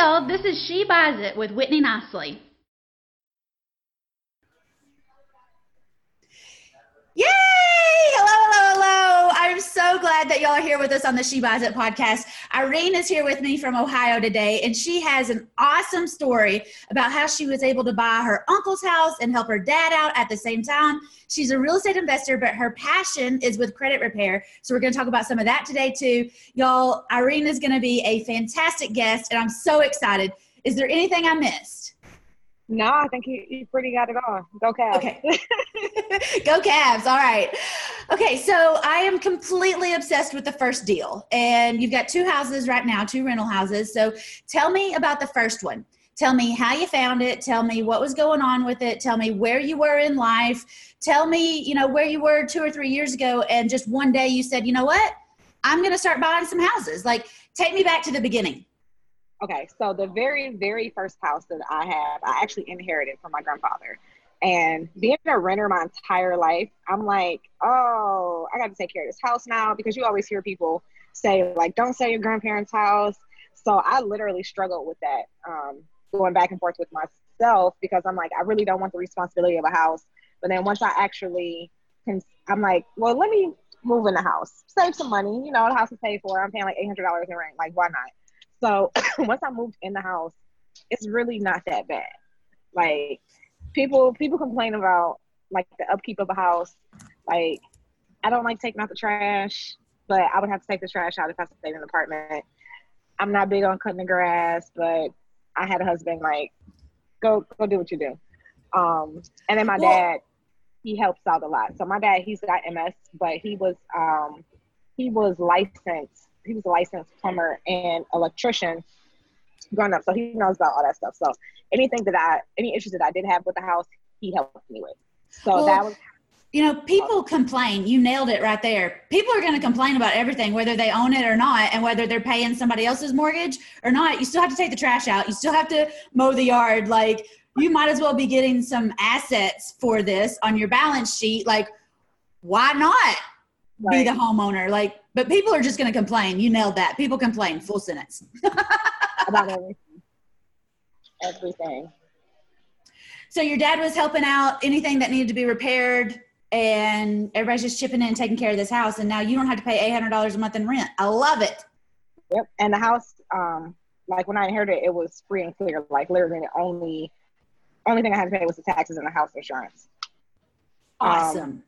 y'all. This is She Buys It with Whitney Nicely. So glad that y'all are here with us on the She Buys It podcast. Irene is here with me from Ohio today, and she has an awesome story about how she was able to buy her uncle's house and help her dad out at the same time. She's a real estate investor, but her passion is with credit repair. So we're going to talk about some of that today, too. Y'all, Irene is going to be a fantastic guest, and I'm so excited. Is there anything I missed? No, I think you, pretty got it all. Go Cavs. Okay. Go Cavs. All right. Okay, so I am completely obsessed with the first deal. And you've got two houses right now, two rental houses. So tell me about the first one. Tell me how you found it. Tell me what was going on with it. Tell me where you were in life. Tell me, you know, where you were two or three years ago. And just one day you said, you know what? I'm going to start buying some houses. Like, take me back to the beginning. Okay, so the very, very first house that I have, I actually inherited from my grandfather. And being a renter my entire life, I'm like, oh, I got to take care of this house now because you always hear people say, like, don't sell your grandparents' house. So I literally struggled with that, um, going back and forth with myself because I'm like, I really don't want the responsibility of a house. But then once I actually, can, I'm like, well, let me move in the house, save some money. You know, the house is paid for. I'm paying like $800 in rent. Like, why not? So once I moved in the house, it's really not that bad. Like people people complain about like the upkeep of a house. Like I don't like taking out the trash, but I would have to take the trash out if I stayed in an apartment. I'm not big on cutting the grass, but I had a husband like go go do what you do. Um, and then my well, dad, he helps out a lot. So my dad, he's got MS, but he was um, he was licensed he was a licensed plumber and electrician growing up, so he knows about all that stuff. So anything that I, any issues that I did have with the house, he helped me with. So well, that was. You know, people complain. You nailed it right there. People are going to complain about everything, whether they own it or not, and whether they're paying somebody else's mortgage or not. You still have to take the trash out. You still have to mow the yard. Like, you might as well be getting some assets for this on your balance sheet. Like, why not right. be the homeowner? Like, but people are just going to complain. You nailed that. People complain. Full sentence. About everything. Everything. So your dad was helping out anything that needed to be repaired, and everybody's just chipping in and taking care of this house. And now you don't have to pay eight hundred dollars a month in rent. I love it. Yep. And the house, um, like when I inherited it, it was free and clear. Like literally, the only only thing I had to pay was the taxes and the house insurance. Awesome. Um,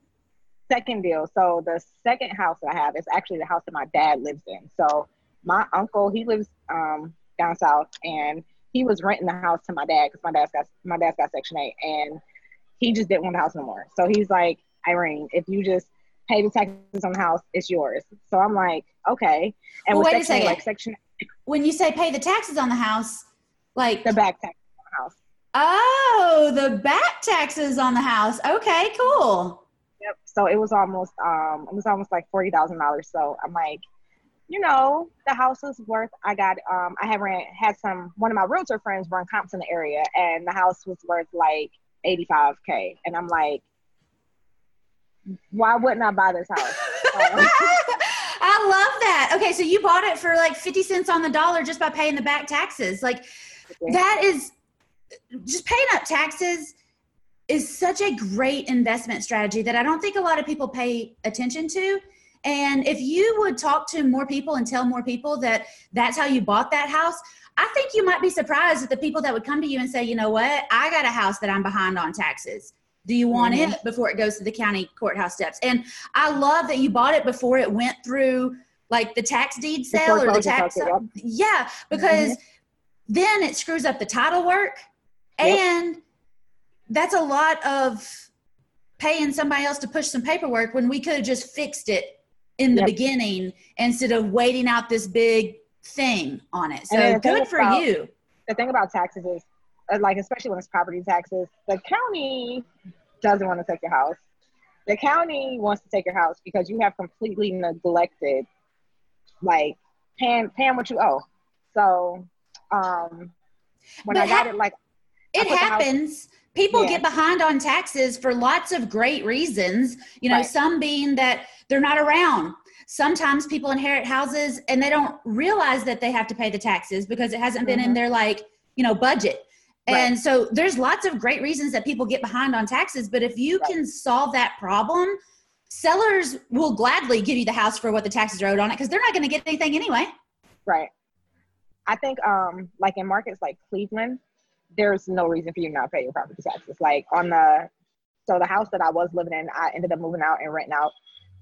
second deal. So the second house that I have is actually the house that my dad lives in. So my uncle, he lives um, down south, and he was renting the house to my dad because my dad's got my dad's got Section Eight, and he just didn't want the house no more. So he's like, Irene, if you just pay the taxes on the house, it's yours. So I'm like, okay. And well, wait a second. Like section, when you say pay the taxes on the house, like the back taxes on the house. Oh, the back taxes on the house. Okay, cool. Yep. So it was almost um it was almost like forty thousand dollars. So I'm like, you know, the house is worth. I got um I had ran had some one of my realtor friends run comps in the area, and the house was worth like eighty five k, and I'm like, why wouldn't I buy this house? I love that. Okay, so you bought it for like 50 cents on the dollar just by paying the back taxes. Like that is just paying up taxes is such a great investment strategy that I don't think a lot of people pay attention to. And if you would talk to more people and tell more people that that's how you bought that house, I think you might be surprised at the people that would come to you and say, you know what, I got a house that I'm behind on taxes. Do you want mm-hmm. it before it goes to the county courthouse steps? And I love that you bought it before it went through like the tax deed sale or the tax. Yeah, because mm-hmm. then it screws up the title work yep. and that's a lot of paying somebody else to push some paperwork when we could have just fixed it in the yep. beginning instead of waiting out this big thing on it. So good for about, you. The thing about taxes is, uh, like, especially when it's property taxes, the county doesn't want to take your house. The county wants to take your house because you have completely neglected, like, paying paying what you owe. So, um, when but I got ha- it, like, it happens people yeah. get behind on taxes for lots of great reasons you know right. some being that they're not around sometimes people inherit houses and they don't realize that they have to pay the taxes because it hasn't been in Mhm. their like you know budget Right. and so there's lots of great reasons that people get behind on taxes but if you Right. can solve that problem sellers will gladly give you the house for what the taxes are owed on it because they're not going to get anything anyway Right. I think um like in markets like Cleveland, there's no reason for you not to pay your property taxes. Like on the so the house that I was living in, I ended up moving out and renting out.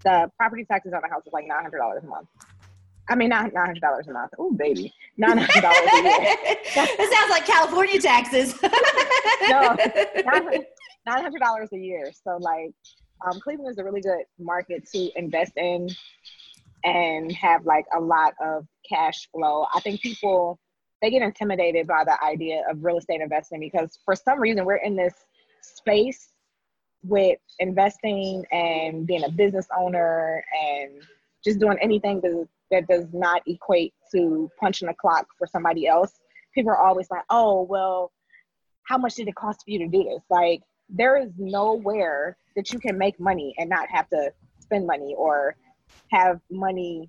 The property taxes on the house is like nine hundred dollars a month. I mean not nine hundred dollars a month. Oh baby. Nine hundred dollars a year. it sounds like california taxes No. Nine hundred dollars a year. So like um Cleveland is a really good market to invest in and have like a lot of cash flow. I think people they get intimidated by the idea of real estate investing because for some reason we're in this space with investing and being a business owner and just doing anything that, that does not equate to punching a clock for somebody else. People are always like, oh, well, how much did it cost for you to do this? Like, there is nowhere that you can make money and not have to spend money or have money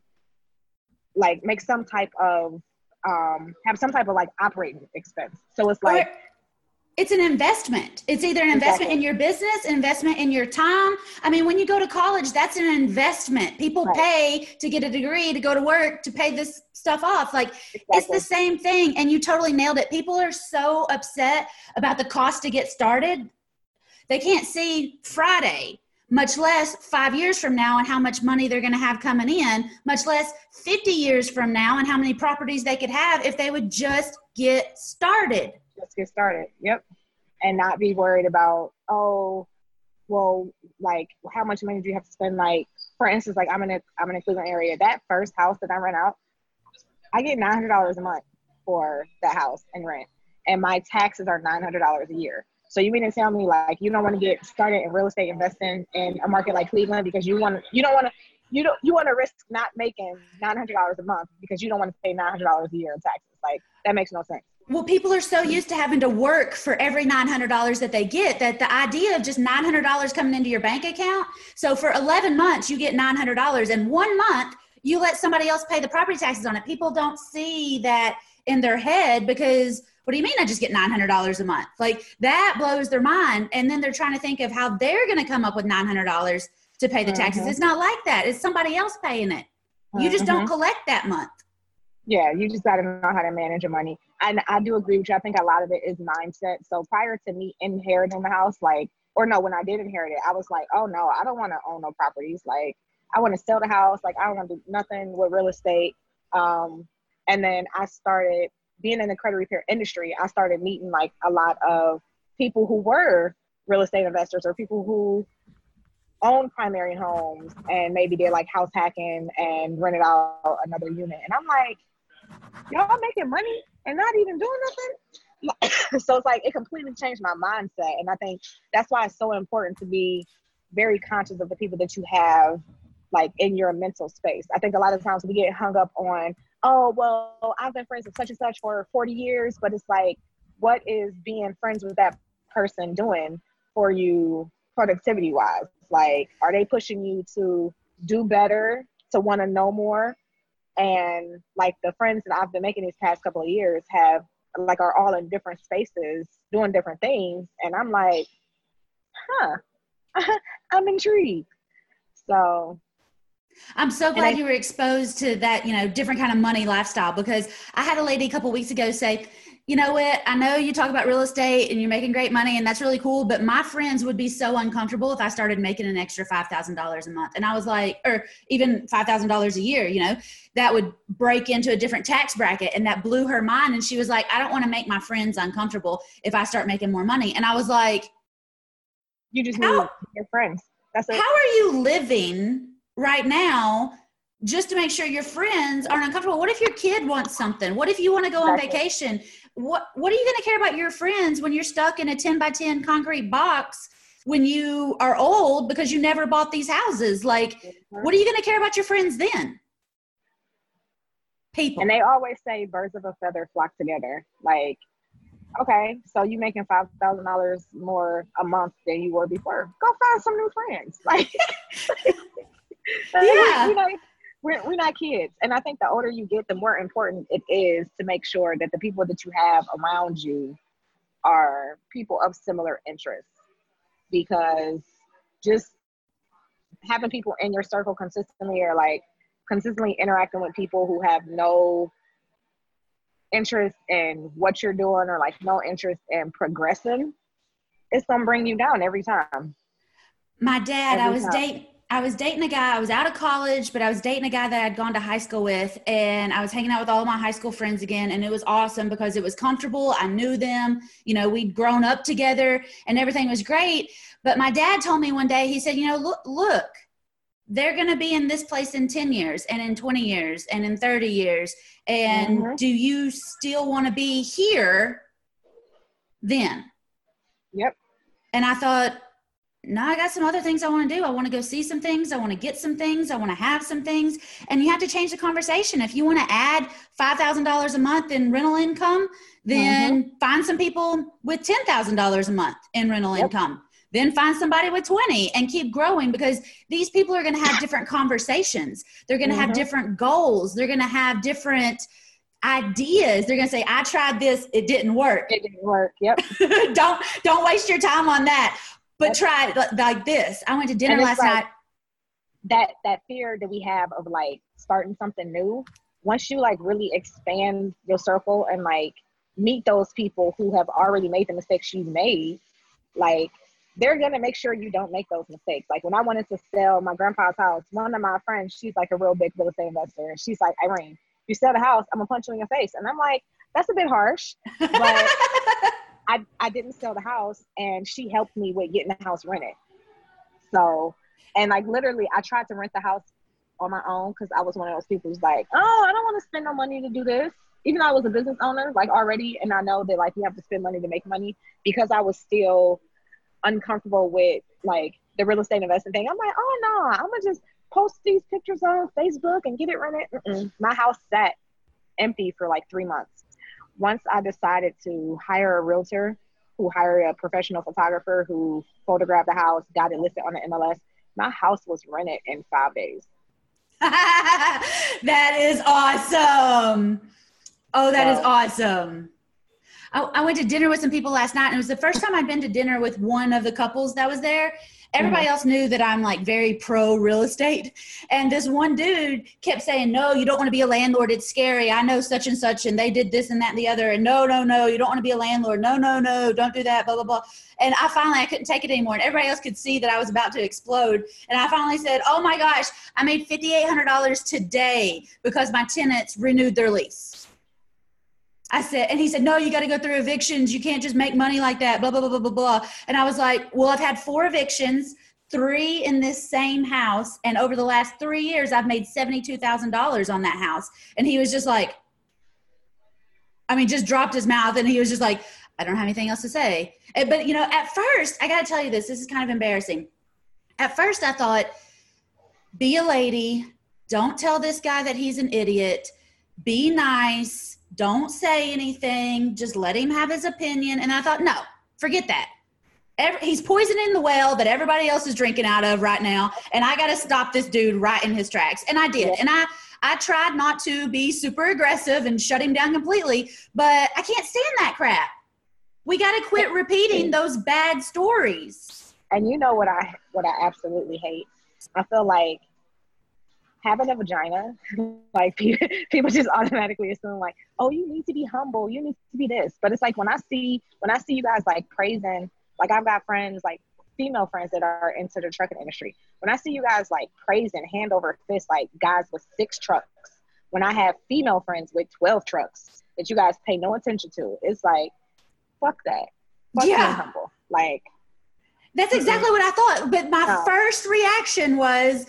like make some type of um have some type of like operating expense so it's like Or it's an investment. It's either an investment Exactly. in your business, an investment in your time. I mean, when you go to college, that's an investment. People Right. pay to get a degree, to go to work, to pay this stuff off. Like it's the same thing. And you totally nailed it. People are so upset about the cost to get started. They can't see Friday, much less five years from now and how much money they're going to have coming in, much less 50 years from now and how many properties they could have if they would just get started. just get started yep. And not be worried about oh well like how much money do you have to spend? Like for instance like i'm in a i'm in a cleveland area. That first house that i rent out i get $900 a month for that house and rent. And my taxes are $900 a year so you mean to tell me like you don't want to get started in real estate investing in a market like cleveland because you want you don't want to you don't you want to risk not making $900 a month because you don't want to pay $900 a year in taxes like that makes no sense Well, people are so used to having to work for every $900 that they get that the idea of just $900 coming into your bank account. So for 11 months, you get $900. And one month, you let somebody else pay the property taxes on it. People don't see that in their head because what do you mean I just get $900 a month? Like that blows their mind. And then they're trying to think of how they're going to come up with $900 to pay the taxes. Mhm. It's not like that. It's somebody else paying it. You just don't collect that month. Yeah, you just got to know how to manage your money. And I do agree with you. I think a lot of it is mindset. So prior to me inheriting the house, like, or no, when I did inherit it, I was like, oh no, I don't want to own no properties. Like, I want to sell the house. Like, I don't want to do nothing with real estate. Um, and then I started being in the credit repair industry. I started meeting like a lot of people who were real estate investors or people who own primary homes and maybe did like house hacking and rented out another unit. And I'm like, y'all making money and not even doing nothing. so it's like it completely changed my mindset. And I think that's why it's so important to be very conscious of the people that you have like in your mental space. I think a lot of times we get hung up on, oh, well, I've been friends with such and such for 40 years, but it's like, what is being friends with that person doing for you productivity wise? Like, are they pushing you to do better, to want to know more? And like the friends that I've been making these past couple of years have like are all in different spaces doing different things. And I'm like, huh, I'm intrigued. So I'm so glad I- you were exposed to that, you know, different kind of money lifestyle because I had a lady a couple weeks ago say, you know what, I know you talk about real estate and you're making great money and that's really cool, but my friends would be so uncomfortable if I started making an extra $5,000 a month. And I was like, or even $5,000 a year, you know, that would break into a different tax bracket. And that blew her mind. And she was like, I don't want to make my friends uncomfortable if I start making more money. And I was like, you just How- need your friends. That's it. how are you living right now just to make sure your friends aren't uncomfortable what if your kid wants something what if you want to go on Exactly. vacation what what are you going to care about your friends when you're stuck in a 10 by 10 concrete box when you are old because you never bought these houses like mm-hmm. what are you going to care about your friends then people And they always say birds of a feather flock together. Like, okay, so you making five thousand dollars more a month than you were before. Go find some new friends. Like, Yeah. you know, we're, we're not kids. And I think the older you get, the more important it is to make sure that the people that you have around you are people of similar interests. Because just having people in your circle consistently or like consistently interacting with people who have no interest in what you're doing or like no interest in progressing, it's gonna bring you down every time. My dad, every I was dating I was dating a guy. I was out of college, but I was dating a guy that I'd gone to high school with, and I was hanging out with all of my high school friends again, and it was awesome because it was comfortable. I knew them. You know, we'd grown up together, and everything was great. But my dad told me one day, he said, "You know, look, look, they're going to be in this place in 10 years and in 20 years and in 30 years and mm-hmm. do you still want to be here then yep and i thought no i got some other things i want to do. I want to go see some things. I want to get some things. I want to have some things. And you have to change the conversation. If you want to add $5000 a month in rental income then mm-hmm. find some people with $10000 a month in rental yep. income. Then find somebody with 20 and keep growing because these people are going to have different conversations. They're going to mm-hmm. have different goals. They're going to have different ideas. They're going to say i tried this. It didn't work. It didn't work. Yep. Don't don't waste your time on that but try like this i went to dinner last like night that that fear that we have of like starting something new once you like really expand your circle and like meet those people who have already made the mistakes you made like they're gonna make sure you don't make those mistakes. Like when I wanted to sell my grandpa's house, one of my friends, she's like a real big real estate investor, and she's like, Irene, you sell the house, I'm gonna punch you in your face. And I'm like, that's a bit harsh, but I I didn't sell the house, and she helped me with getting the house rented. So, and like literally, I tried to rent the house on my own because I was one of those people who's like, oh, I don't want to spend no money to do this. Even though I was a business owner, like already, and I know that like you have to spend money to make money because I was still uncomfortable with like the real estate investing thing. I'm like, oh no, I'm gonna just post these pictures on Facebook and get it rented. Mm-mm. My house sat empty for like three months. Once I decided to hire a realtor who hired a professional photographer who photographed the house, got it listed on the MLS, my house was rented in five days. that is awesome. Oh, that so, is awesome. I, I, went to dinner with some people last night, and it was the first time I'd been to dinner with one of the couples that was there. Everybody mm-hmm. else knew that I'm like very pro real estate. And this one dude kept saying, No, you don't want to be a landlord. It's scary. I know such and such, and they did this and that and the other. And no, no, no, you don't want to be a landlord. No, no, no, don't do that, blah, blah, blah. And I finally, I couldn't take it anymore. And everybody else could see that I was about to explode. And I finally said, Oh my gosh, I made $5,800 today because my tenants renewed their lease. I said, and he said, no, you got to go through evictions. You can't just make money like that, blah, blah, blah, blah, blah, blah. And I was like, well, I've had four evictions, three in this same house. And over the last three years, I've made $72,000 on that house. And he was just like, I mean, just dropped his mouth and he was just like, I don't have anything else to say. But, you know, at first, I got to tell you this, this is kind of embarrassing. At first, I thought, be a lady, don't tell this guy that he's an idiot, be nice don't say anything. Just let him have his opinion. And I thought, no, forget that. Every, he's poisoning the well that everybody else is drinking out of right now. And I got to stop this dude right in his tracks. And I did. And I, I tried not to be super aggressive and shut him down completely, but I can't stand that crap. We got to quit repeating those bad stories. And you know what I what I absolutely hate? I feel like having a vagina, like people just automatically assume like, oh, you need to be humble, you need to be this. But it's like when I see when I see you guys like praising, like I've got friends like female friends that are into the trucking industry. When I see you guys like praising hand over fist, like guys with six trucks, when I have female friends with twelve trucks that you guys pay no attention to, it's like, fuck that. Fuck yeah. being humble. Like that's exactly what I thought. But my no. first reaction was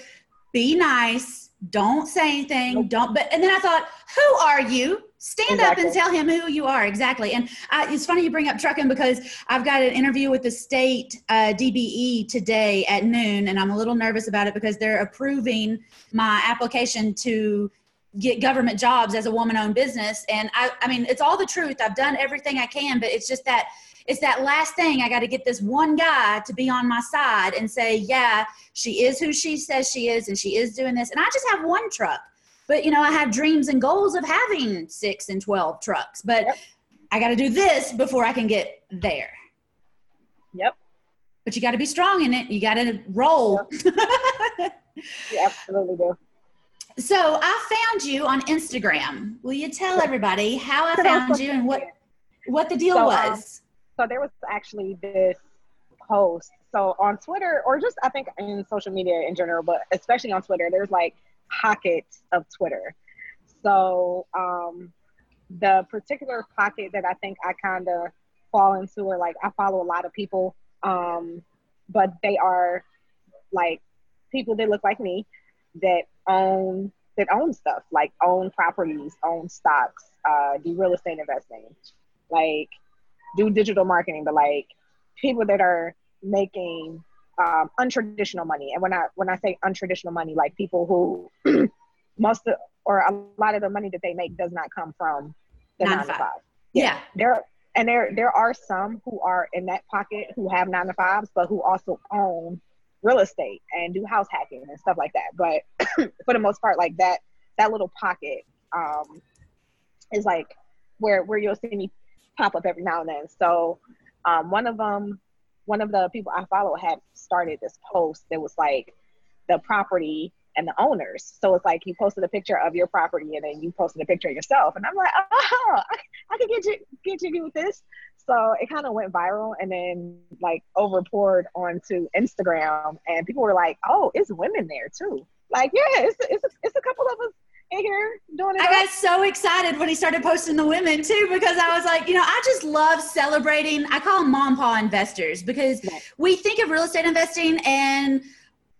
be nice, don't say anything, don't. But and then I thought, who are you? Stand exactly. up and tell him who you are exactly. And I, it's funny you bring up trucking because I've got an interview with the state uh, DBE today at noon, and I'm a little nervous about it because they're approving my application to get government jobs as a woman owned business. And I, I mean, it's all the truth. I've done everything I can, but it's just that it's that last thing. I got to get this one guy to be on my side and say, yeah, she is who she says she is, and she is doing this. And I just have one truck, but you know, I have dreams and goals of having six and 12 trucks, but yep. I got to do this before I can get there. Yep. But you got to be strong in it. You got to roll. Yep. you absolutely do. So I found you on Instagram. Will you tell everybody how I found you and what what the deal so, um, was? So there was actually this post. So on Twitter, or just I think in social media in general, but especially on Twitter, there's like pockets of Twitter. So um, the particular pocket that I think I kind of fall into, or like I follow a lot of people, um, but they are like people that look like me that own that own stuff like own properties own stocks uh, do real estate investing like do digital marketing but like people that are making um, untraditional money and when i when i say untraditional money like people who most of, or a lot of the money that they make does not come from the nine, nine to five, five. Yeah. yeah there and there there are some who are in that pocket who have nine to fives but who also own real estate and do house hacking and stuff like that. But for the most part, like that that little pocket um, is like where where you'll see me pop up every now and then. So um, one of them, one of the people I follow had started this post that was like the property and the owners. So it's like you posted a picture of your property and then you posted a picture of yourself. And I'm like, oh, I, I can get you get you with this. So it kind of went viral and then like over poured onto Instagram and people were like, oh, it's women there too. Like, yeah, it's, it's, it's a couple of us here doing it. I got so excited when he started posting the women too because I was like, you know, I just love celebrating. I call them mom pa investors because we think of real estate investing and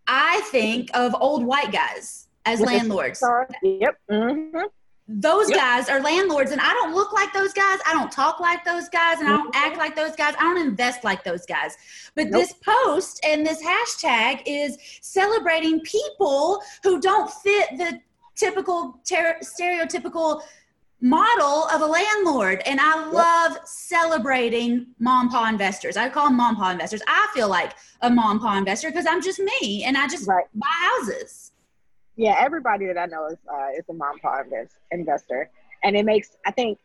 I think of old white guys as landlords. Yep. Mm-hmm those yep. guys are landlords and I don't look like those guys. I don't talk like those guys and I don't act like those guys. I don't invest like those guys. But nope. this post and this hashtag is celebrating people who don't fit the typical ter- stereotypical model of a landlord and I yep. love celebrating mom pa investors. I call them mom pa investors. I feel like a mom pa investor because I'm just me and I just right. buy houses yeah, everybody that I know is uh, is a mom pa investor, and it makes I think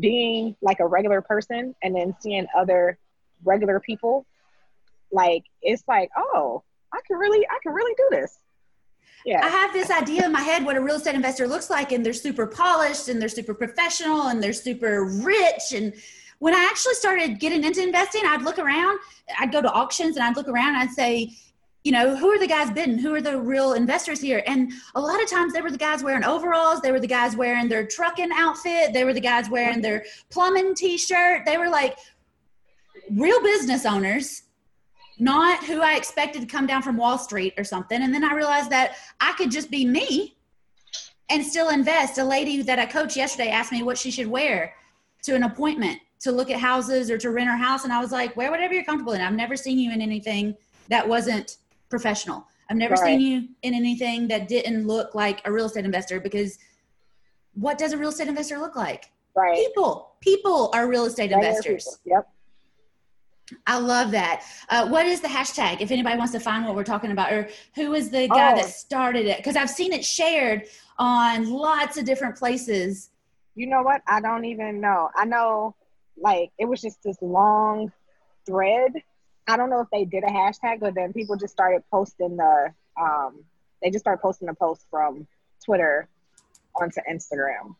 being like a regular person and then seeing other regular people, like it's like, oh, I can really I can really do this. Yeah. I have this idea in my head what a real estate investor looks like, and they're super polished and they're super professional and they're super rich. And when I actually started getting into investing, I'd look around, I'd go to auctions and I'd look around and I'd say, you know, who are the guys bidding? Who are the real investors here? And a lot of times they were the guys wearing overalls. They were the guys wearing their trucking outfit. They were the guys wearing their plumbing t shirt. They were like real business owners, not who I expected to come down from Wall Street or something. And then I realized that I could just be me and still invest. A lady that I coached yesterday asked me what she should wear to an appointment to look at houses or to rent her house. And I was like, wear whatever you're comfortable in. I've never seen you in anything that wasn't professional. I've never right. seen you in anything that didn't look like a real estate investor because what does a real estate investor look like? Right. People. People are real estate investors. Yep. I love that. Uh, what is the hashtag? If anybody wants to find what we're talking about, or who is the guy oh. that started it? Because I've seen it shared on lots of different places. You know what? I don't even know. I know, like, it was just this long thread I don't know if they did a hashtag, but then people just started posting the um, they just started posting the post from Twitter onto Instagram.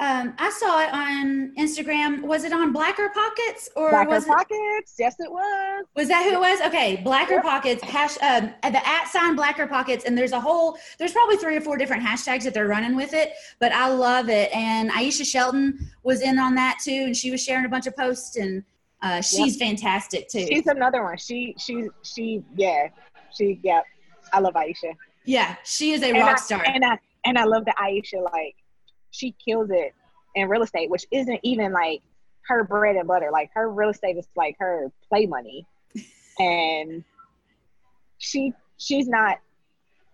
Um, I saw it on Instagram. Was it on Blacker Pockets or Blacker was Pockets? Yes, it was. Was that who it was? Okay, Blacker yep. Pockets. Hash um, the at sign Blacker Pockets, and there's a whole. There's probably three or four different hashtags that they're running with it, but I love it. And Aisha Shelton was in on that too, and she was sharing a bunch of posts and uh, she's yep. fantastic too. She's another one. She she she yeah. She yeah. I love Aisha. Yeah, she is a and rock I, star. And I and I love that Aisha like she kills it in real estate, which isn't even like her bread and butter. Like her real estate is like her play money. and she she's not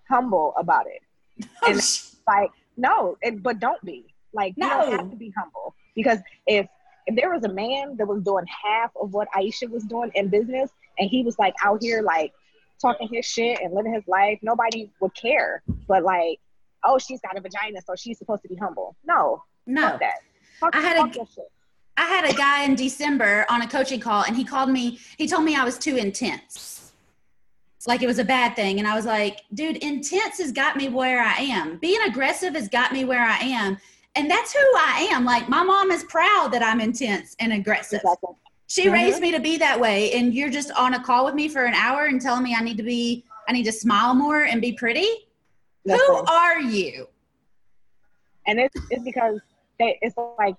humble about it. Oh, and like No, it, but don't be. Like you No. don't have to be humble because if if there was a man that was doing half of what Aisha was doing in business and he was like out here like talking his shit and living his life, nobody would care. But like, oh, she's got a vagina, so she's supposed to be humble. No, No. fuck that. Fuck, I had a- fuck that shit. I had a guy in December on a coaching call and he called me, he told me I was too intense. Like it was a bad thing. And I was like, dude, intense has got me where I am. Being aggressive has got me where I am. And that's who I am. Like my mom is proud that I'm intense and aggressive. Exactly. She Mhm. raised me to be that way. And you're just on a call with me for an hour and telling me I need to be, I need to smile more and be pretty. Who are you? and it's it's because they it's like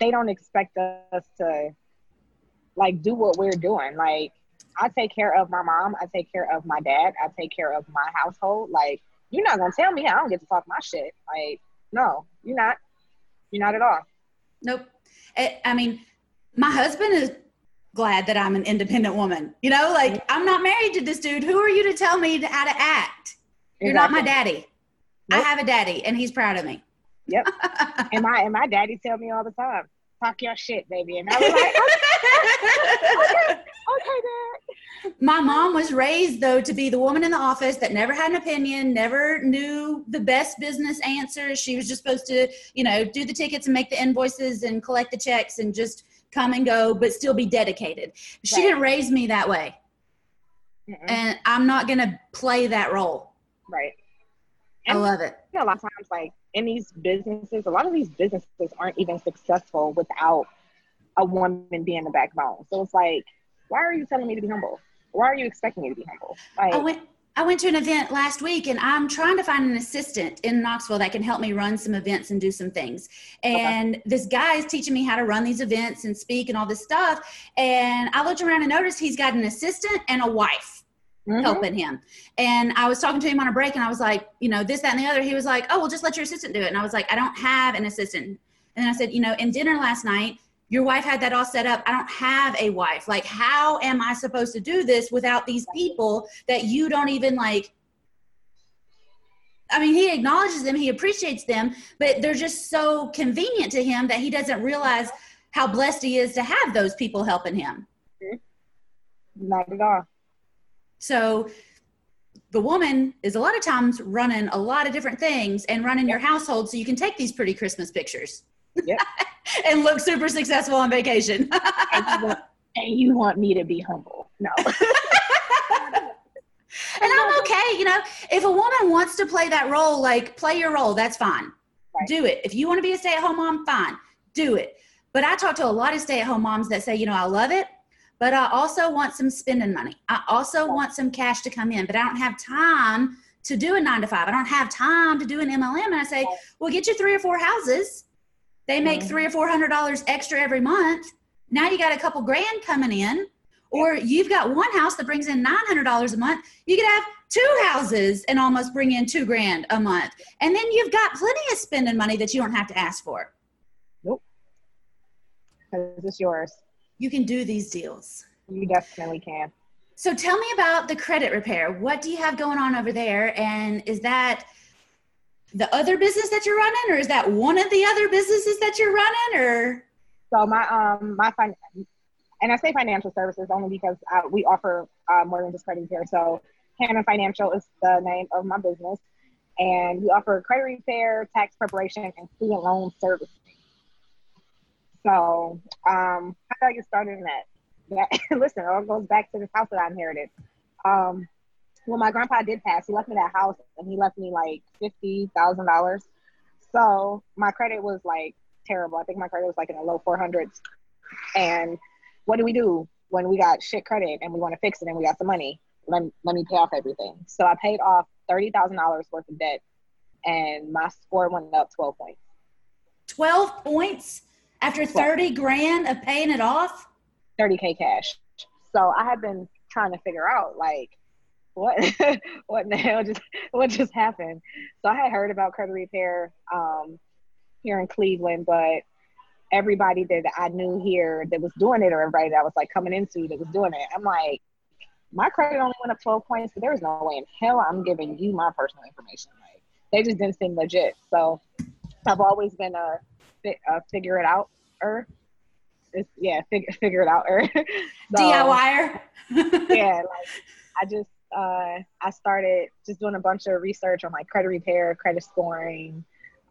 they don't expect us to like do what we're doing. Like I take care of my mom, I take care of my dad, I take care of my household. Like you're not gonna tell me I don't get to talk my shit. Like no, you're not. You're not at all. Nope. I, I mean, my husband is glad that I'm an independent woman. You know, like I'm not married to this dude. Who are you to tell me how to act? You're not my daddy. I have a daddy, and he's proud of me. Yep. And my and my daddy tell me all the time, talk your shit, baby. And I was like, okay, okay, dad. my mom was raised though to be the woman in the office that never had an opinion, never knew the best business answers. She was just supposed to, you know, do the tickets and make the invoices and collect the checks and just come and go, but still be dedicated. She Right. didn't raise me that way. Mm-mm. and I'm not gonna play that role. Right. I love it. you know, a lot of times, like in these businesses, a lot of these businesses aren't even successful without a woman being the backbone. So it's like, why are you telling me to be humble? Why are you expecting me to be humble? Like, I went. I went to an event last week, and I'm trying to find an assistant in Knoxville that can help me run some events and do some things. And this guy is teaching me how to run these events and speak and all this stuff. And I looked around and noticed he's got an assistant and a wife. Mhm. helping him. And I was talking to him on a break and I was like, you know, this, that, and the other. He was like, oh, well, just let your assistant do it. And I was like, I don't have an assistant. And then I said, you know, in dinner last night, your wife had that all set up. I don't have a wife. Like, how am I supposed to do this without these people that you don't even like? I mean, he acknowledges them, he appreciates them, but they're just so convenient to him that he doesn't realize how blessed he is to have those people helping him. Not at all. So the woman is a lot of times running a lot of different things and running your household so you can take these pretty Christmas pictures. Yep. and look super successful on vacation. And you, want, and you want me to be humble? No. And I'm okay, you know, if a woman wants to play that role, like play your role, that's fine. Right. Do it. If you want to be a stay at home mom, fine, do it. But I talk to a lot of stay at home moms that say, you know, I love it, but I also want some spending money. I also want some cash to come in, but I don't have time to do a nine to five. I don't have time to do an MLM. And I say, well, get you three or four houses. They make three or four hundred dollars extra every month. Now you got a couple grand coming in, or you've got one house that brings in nine hundred dollars a month. You could have two houses and almost bring in two grand a month, and then you've got plenty of spending money that you don't have to ask for. Nope, because it's yours. You can do these deals. You definitely can. So tell me about the credit repair. What do you have going on over there? And is that the other business that you're running, or is that one of the other businesses that you're running, or So my um my fin- and I say financial services only because uh, we offer uh, more than just credit repair. So Hannah Financial is the name of my business, and we offer credit repair, tax preparation, and student loan servicing. So um, how did I get started in that? That listen, it all goes back to this house that I inherited. Um, when my grandpa did pass, he left me that house, and he left me like fifty thousand dollars. So my credit was like terrible. I think my credit was like in the low 400s. And what do we do when we got shit credit and we want to fix it and we got some money? Let, let me pay off everything. So I paid off $30,000 worth of debt and my score went up 12 points. 12 points after 30 grand of paying it off? 30K cash. So I had been trying to figure out like, what what in the hell just what just happened? So I had heard about credit repair um, here in Cleveland, but everybody that I knew here that was doing it, or everybody that I was like coming into that was doing it, I'm like, my credit only went up 12 points, but there's no way in hell I'm giving you my personal information. Like, they just didn't seem legit. So I've always been a, a figure it out er. It's, yeah, figure figure it out er. so, DIYer. yeah, like I just uh, I started just doing a bunch of research on like credit repair, credit scoring,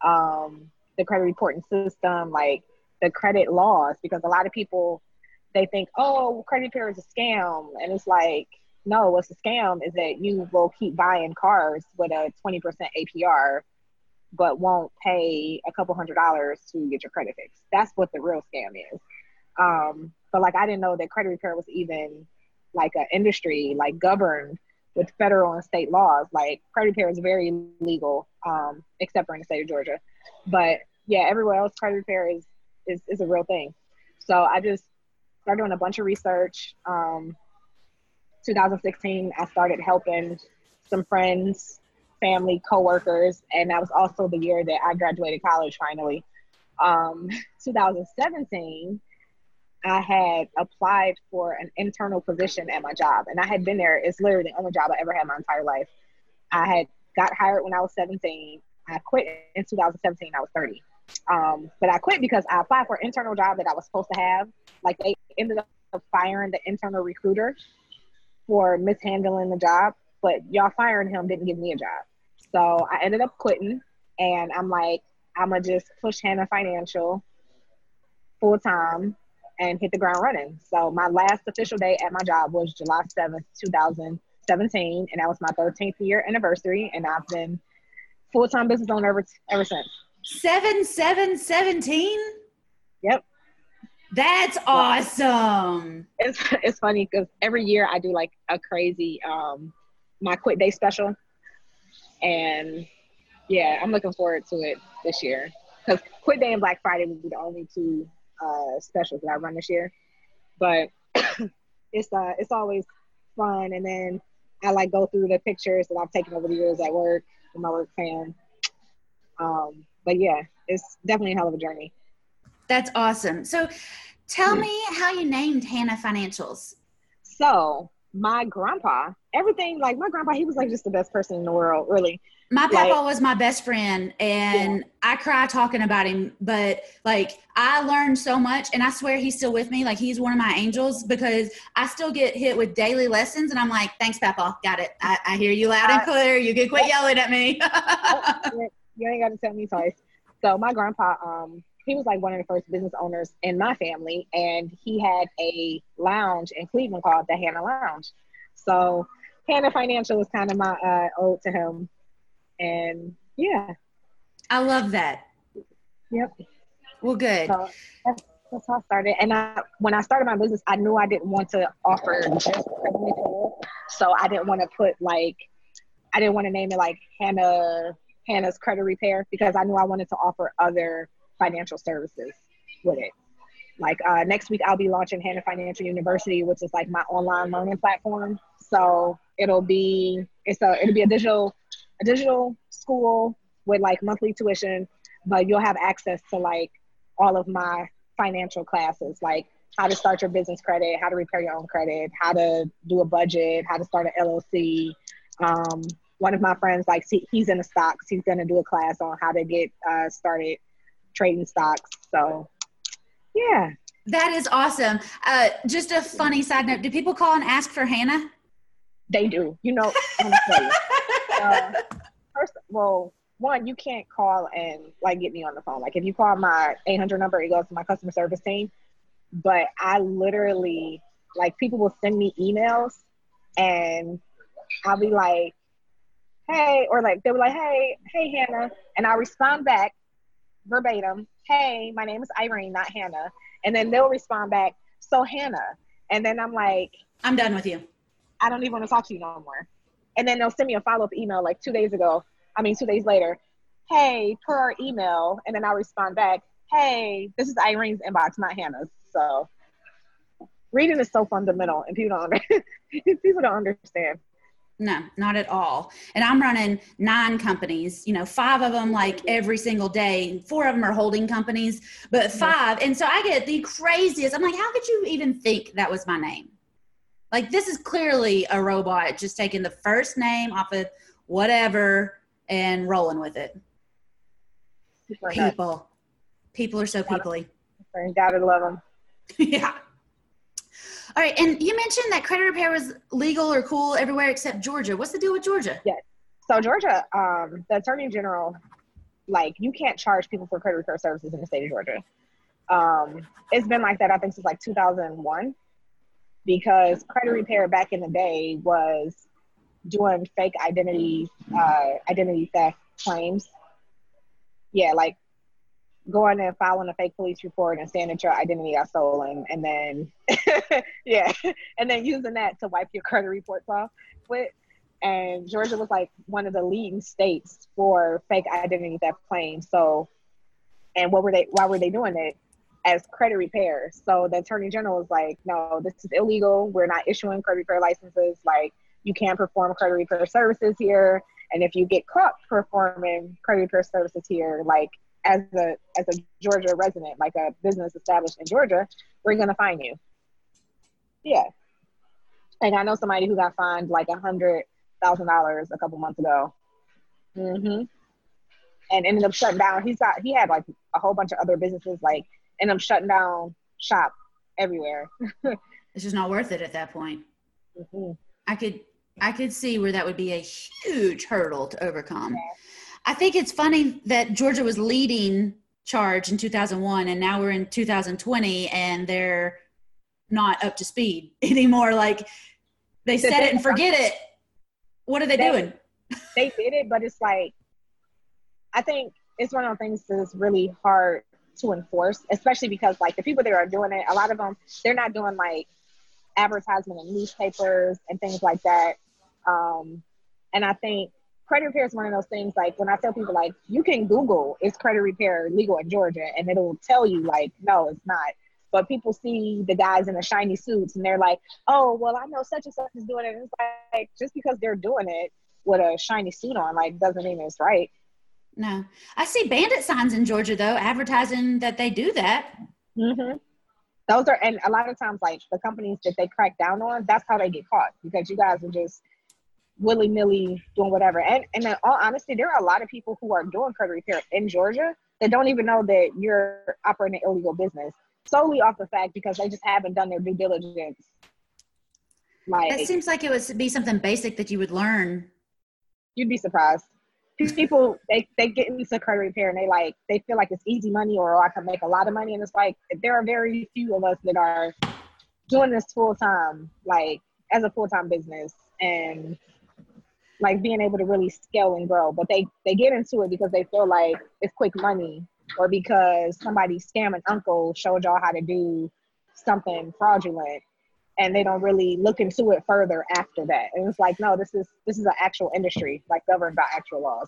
um, the credit reporting system, like the credit laws, because a lot of people they think, oh, credit repair is a scam, and it's like, no, what's a scam is that you will keep buying cars with a twenty percent APR, but won't pay a couple hundred dollars to get your credit fixed. That's what the real scam is. Um, but like, I didn't know that credit repair was even like an industry like governed with federal and state laws. Like credit repair is very legal, um, except for in the state of Georgia. But yeah, everywhere else, credit repair is is, is a real thing. So I just started doing a bunch of research. Um, 2016, I started helping some friends, family, coworkers, and that was also the year that I graduated college finally. Um, 2017, I had applied for an internal position at my job, and I had been there. It's literally the only job I ever had my entire life. I had got hired when I was 17. I quit in 2017. I was 30. Um, but I quit because I applied for an internal job that I was supposed to have. Like they ended up firing the internal recruiter for mishandling the job, but y'all firing him didn't give me a job. So I ended up quitting, and I'm like, I'm gonna just push Hannah Financial full time and hit the ground running. So my last official day at my job was July 7th, 2017, and that was my 13th year anniversary, and I've been full time business owner ever, ever since. Seven seven seventeen. Yep. That's awesome. It's it's funny because every year I do like a crazy um my quit day special, and yeah, I'm looking forward to it this year because quit day and Black Friday will be the only two uh, specials that I run this year. But it's uh it's always fun, and then I like go through the pictures that I've taken over the years at work with my work fam. Um, but yeah, it's definitely a hell of a journey. That's awesome. So, tell me how you named Hannah Financials. So my grandpa, everything like my grandpa, he was like just the best person in the world, really. My papa like, was my best friend, and yeah. I cry talking about him. But like, I learned so much, and I swear he's still with me. Like, he's one of my angels because I still get hit with daily lessons, and I'm like, "Thanks, Papa, got it. I, I hear you loud and clear. You can quit yelling at me." you ain't got to tell me twice. So my grandpa, um, he was like one of the first business owners in my family, and he had a lounge in Cleveland called the Hannah Lounge. So Hannah Financial was kind of my uh, ode to him, and yeah, I love that. Yep. Well, good. So that's, that's how I started. And I, when I started my business, I knew I didn't want to offer just credit. so I didn't want to put like, I didn't want to name it like Hannah Hannah's Credit Repair because I knew I wanted to offer other financial services with it. Like uh, next week, I'll be launching Hannah Financial University, which is like my online learning platform. So it'll be it's a it'll be a digital a digital school with like monthly tuition, but you'll have access to like all of my financial classes, like how to start your business credit, how to repair your own credit, how to do a budget, how to start an LLC. Um, one of my friends, like he's in the stocks, he's gonna do a class on how to get uh, started trading stocks. So, yeah. That is awesome. Uh, just a funny side note: Do people call and ask for Hannah? They do. You know, uh, first, well, one, you can't call and like get me on the phone. Like if you call my 800 number, it goes to my customer service team. But I literally, like, people will send me emails, and I'll be like, "Hey," or like they'll be like, "Hey, hey, Hannah," and I respond back verbatim, hey, my name is Irene, not Hannah. And then they'll respond back, so Hannah. And then I'm like, I'm done with you. I don't even want to talk to you no more. And then they'll send me a follow up email like two days ago. I mean, two days later, hey, per our email. And then I'll respond back, hey, this is Irene's inbox, not Hannah's. So reading is so fundamental and people don't, people don't understand. No, not at all. And I'm running nine companies, you know, five of them like every single day. Four of them are holding companies, but five. And so I get the craziest. I'm like, how could you even think that was my name? Like, this is clearly a robot just taking the first name off of whatever and rolling with it. People, people are so peoply. You gotta love them. yeah. All right, and you mentioned that credit repair was legal or cool everywhere except Georgia. What's the deal with Georgia? Yeah. So Georgia, um, the attorney general, like you can't charge people for credit repair services in the state of Georgia. Um, it's been like that, I think, since like 2001, because credit repair back in the day was doing fake identity, uh, identity theft claims. Yeah, like going and filing a fake police report and saying that your identity got stolen, and then yeah, and then using that to wipe your credit reports off with. And Georgia was like one of the leading states for fake identity theft claims. So, and what were they? Why were they doing it? As credit repair. So the attorney general was like, "No, this is illegal. We're not issuing credit repair licenses. Like, you can't perform credit repair services here. And if you get caught performing credit repair services here, like as a as a Georgia resident, like a business established in Georgia, we're gonna fine you. Yeah. And I know somebody who got fined like a hundred thousand dollars a couple months ago. hmm And ended up shutting down. He's got he had like a whole bunch of other businesses, like ended up shutting down shop everywhere. It's just not worth it at that point. hmm I could I could see where that would be a huge hurdle to overcome. I think it's funny that Georgia was leading charge in 2001 and now we're in 2020 and they're not up to speed anymore like they said it and forget it. What are they They- doing? they did it, but it's like I think it's one of those things that's really hard to enforce, especially because like the people that are doing it, a lot of them they're not doing like advertisement in newspapers and things like that. Um, and I think credit repair is one of those things like when I tell people like you can Google is credit repair legal in Georgia and it'll tell you like no it's not. But people see the guys in the shiny suits and they're like, oh well I know such and such is doing it. And it's like just because they're doing it with a shiny suit on like doesn't mean it's right. No. I see bandit signs in Georgia though advertising that they do that. Mm-hmm. Those are, and a lot of times, like the companies that they crack down on, that's how they get caught because you guys are just willy nilly doing whatever. And, and in all honesty, there are a lot of people who are doing credit repair in Georgia that don't even know that you're operating an illegal business solely off the fact because they just haven't done their due diligence. Like, That seems like it would be something basic that you would learn. you'd be surprised. People they they get into credit repair and they like they feel like it's easy money or I can make a lot of money and it's like there are very few of us that are doing this full time like as a full time business and like being able to really scale and grow. But they they get into it because they feel like it's quick money or because somebody's scamming uncle showed y'all how to do something fraudulent and they don't really look into it further after that. And it's like, no, this is this is an actual industry, like governed by actual laws.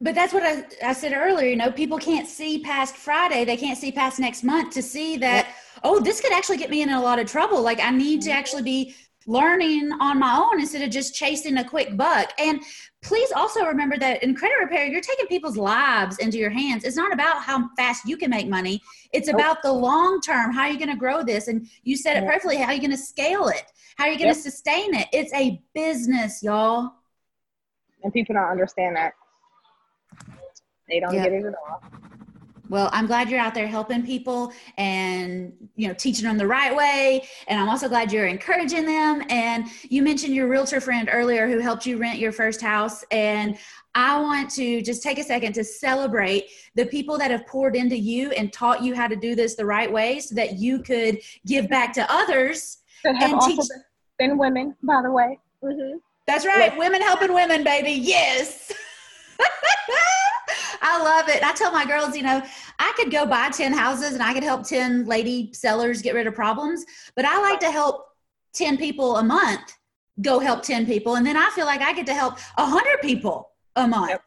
But that's what I, I said earlier. You know, people can't see past Friday. They can't see past next month to see that, oh, this could actually get me in a lot of trouble. Like, I need to mm-hmm. actually be learning on my own instead of just chasing a quick buck. And please also remember that in credit repair, you're taking people's lives into your hands. It's not about how fast you can make money, it's about the long term. How are you going to grow this? And you said it perfectly. How are you going to scale it? How are you going to Yep. sustain it? It's a business, y'all. And people don't understand that. They don't Yeah. get it at all. Well, I'm glad you're out there helping people and you know teaching them the right way. And I'm also glad you're encouraging them. And you mentioned your realtor friend earlier who helped you rent your first house. And I want to just take a second to celebrate the people that have poured into you and taught you how to do this the right way so that you could give back to others. That have And also teach- been, women, by the way. Mm-hmm. That's right. Women helping women, baby. Yes. I love it. I tell my girls, you know, I could go buy 10 houses and I could help 10 lady sellers get rid of problems, but I like to help 10 people a month go help 10 people. And then I feel like I get to help 100 people a month. Yep.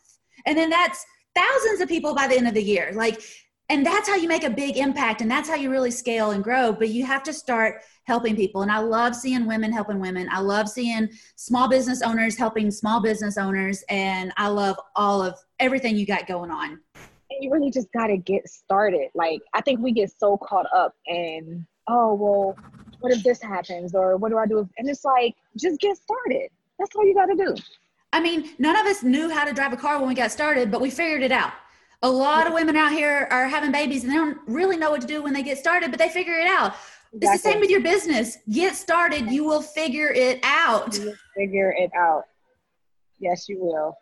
And then that's thousands of people by the end of the year. Like, and that's how you make a big impact and that's how you really scale and grow. But you have to start helping people. And I love seeing women helping women. I love seeing small business owners helping small business owners. And I love all of everything you got going on. And you really just got to get started. Like, I think we get so caught up in, oh, well, what if this happens? Or what do I do? And it's like, just get started. That's all you got to do. I mean, none of us knew how to drive a car when we got started, but we figured it out. A lot of women out here are having babies and they don't really know what to do when they get started, but they figure it out. Exactly. It's the same with your business. Get started, you will figure it out. figure it out. Yes, you will.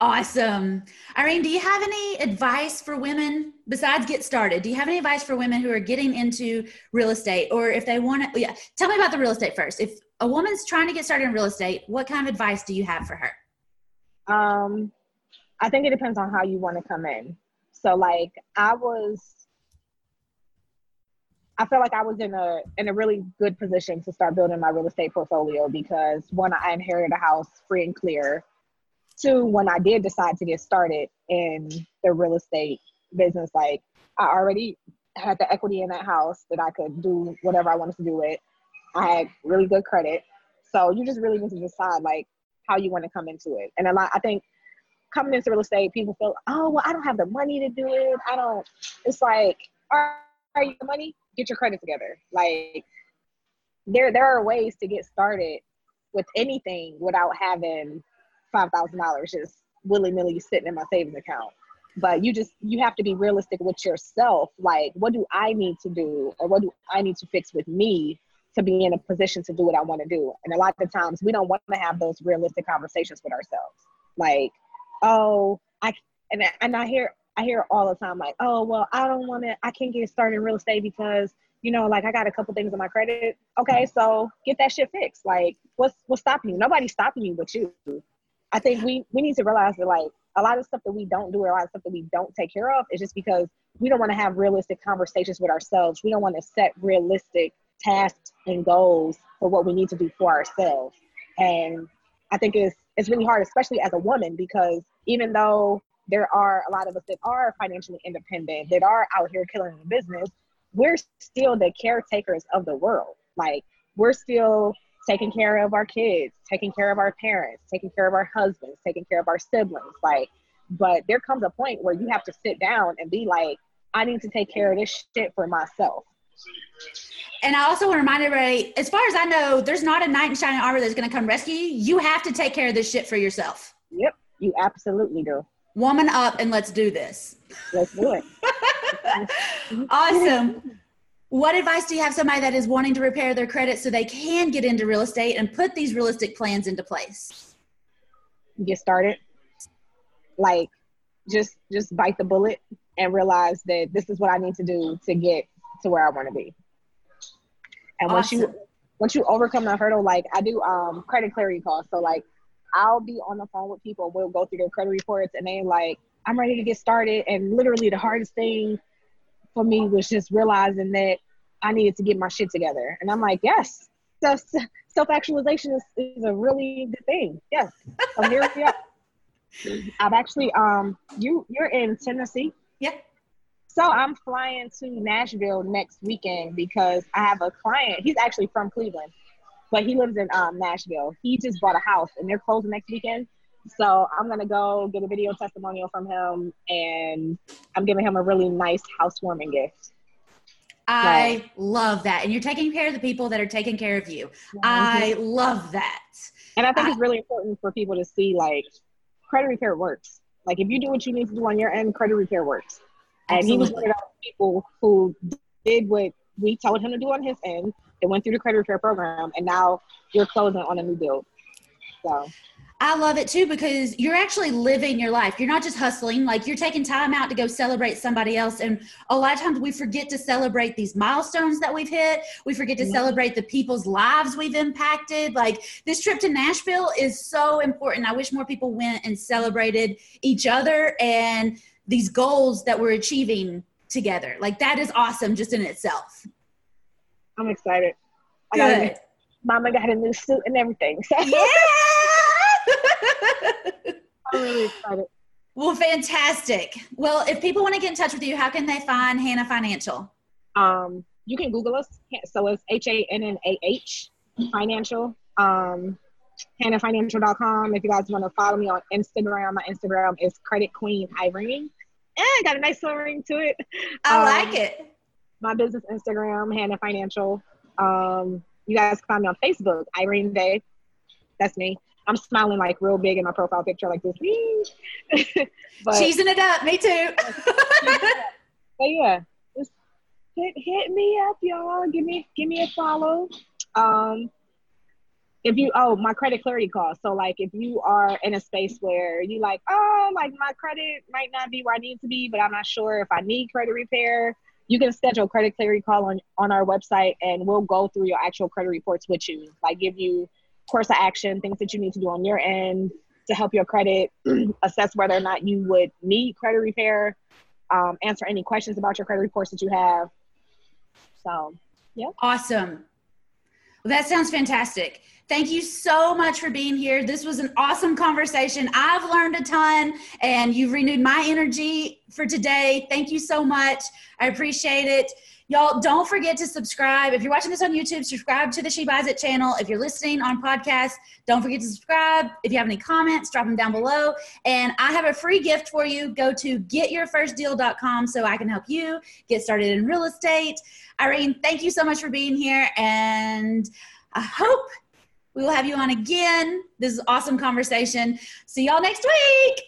Awesome. Irene, do you have any advice for women besides get started? Do you have any advice for women who are getting into real estate or if they want to? Yeah, tell me about the real estate first. If a woman's trying to get started in real estate, what kind of advice do you have for her? Um, I think it depends on how you want to come in. So, like, I was, I felt like I was in a in a really good position to start building my real estate portfolio because one, I inherited a house free and clear two, when I did decide to get started in the real estate business, like I already had the equity in that house that I could do whatever I wanted to do with. I had really good credit. So you just really need to decide like how you want to come into it. And a lot I think coming into real estate, people feel, oh well, I don't have the money to do it. I don't it's like, are, are you the money? Get your credit together. Like there there are ways to get started with anything without having five thousand dollars just willy nilly sitting in my savings account. But you just you have to be realistic with yourself. Like, what do I need to do, or what do I need to fix with me to be in a position to do what I want to do? And a lot of times we don't want to have those realistic conversations with ourselves. Like, oh, I and and I hear I hear all the time like, oh well, I don't want to, I can't get started in real estate because you know, like I got a couple things on my credit. Okay, so get that shit fixed. Like, what's what's stopping you? Nobody's stopping you but you. I think we we need to realize that like a lot of stuff that we don't do or a lot of stuff that we don't take care of is just because we don't want to have realistic conversations with ourselves. We don't want to set realistic tasks and goals for what we need to do for ourselves. And I think it's it's really hard, especially as a woman, because even though there are a lot of us that are financially independent, that are out here killing the business, we're still the caretakers of the world. Like we're still taking care of our kids, taking care of our parents, taking care of our husbands, taking care of our siblings. Like, but there comes a point where you have to sit down and be like, I need to take care of this shit for myself. And I also want to remind everybody, as far as I know, there's not a knight in shining armor that's going to come rescue you. You have to take care of this shit for yourself. Yep, you absolutely do. Woman up and let's do this. Let's do it. awesome. What advice do you have somebody that is wanting to repair their credit so they can get into real estate and put these realistic plans into place? Get started. Like just just bite the bullet and realize that this is what I need to do to get to where I want to be. And once you once you overcome the hurdle, like I do um credit clarity calls. So like I'll be on the phone with people, we'll go through their credit reports and they like, I'm ready to get started. And literally the hardest thing for me was just realizing that I needed to get my shit together. And I'm like, yes, self actualization is, is a really good thing. Yes. So here we are. I've actually um you you're in Tennessee. Yeah. So I'm flying to Nashville next weekend because I have a client. He's actually from Cleveland, but he lives in um, Nashville. He just bought a house and they're closing next weekend. So I'm gonna go get a video testimonial from him, and I'm giving him a really nice housewarming gift. I love that, and you're taking care of the people that are taking care of you. I love that. And I think I, it's really important for people to see like credit repair works. Like if you do what you need to do on your end, credit repair works. And absolutely. he was one of those people who did what we told him to do on his end. It went through the credit repair program, and now you're closing on a new build. So I love it too because you're actually living your life. You're not just hustling, like you're taking time out to go celebrate somebody else. And a lot of times we forget to celebrate these milestones that we've hit. We forget to celebrate the people's lives we've impacted. Like this trip to Nashville is so important. I wish more people went and celebrated each other and these goals that we're achieving together. Like that is awesome just in itself. I'm excited. I Good. Got a, Mama got a new suit and everything. So. Yeah. I'm really excited. Well, fantastic. Well, if people want to get in touch with you, how can they find Hannah Financial? Um, you can Google us. So it's H A N N A H Financial. Um, HannahFinancial.com. If you guys want to follow me on Instagram, my Instagram is Credit Queen Irene. And got a nice little ring to it. I um, like it. My business Instagram, Hannah Financial. Um, you guys can find me on Facebook, Irene Day. That's me. I'm smiling like real big in my profile picture like this. but, Cheesing it up, me too. but yeah, just hit hit me up, y'all. Give me give me a follow. Um, if you oh my credit clarity call. So like if you are in a space where you like oh like my credit might not be where I need to be, but I'm not sure if I need credit repair. You can schedule credit clarity call on on our website, and we'll go through your actual credit reports with you. Like give you course of action, things that you need to do on your end to help your credit, assess whether or not you would need credit repair, um, answer any questions about your credit reports that you have. So, yeah. Awesome. That sounds fantastic. Thank you so much for being here. This was an awesome conversation. I've learned a ton and you've renewed my energy for today. Thank you so much. I appreciate it. Y'all, don't forget to subscribe. If you're watching this on YouTube, subscribe to the She Buys It channel. If you're listening on podcast, don't forget to subscribe. If you have any comments, drop them down below. And I have a free gift for you. Go to getyourfirstdeal.com so I can help you get started in real estate. Irene, thank you so much for being here. And I hope we will have you on again. This is awesome conversation. See y'all next week.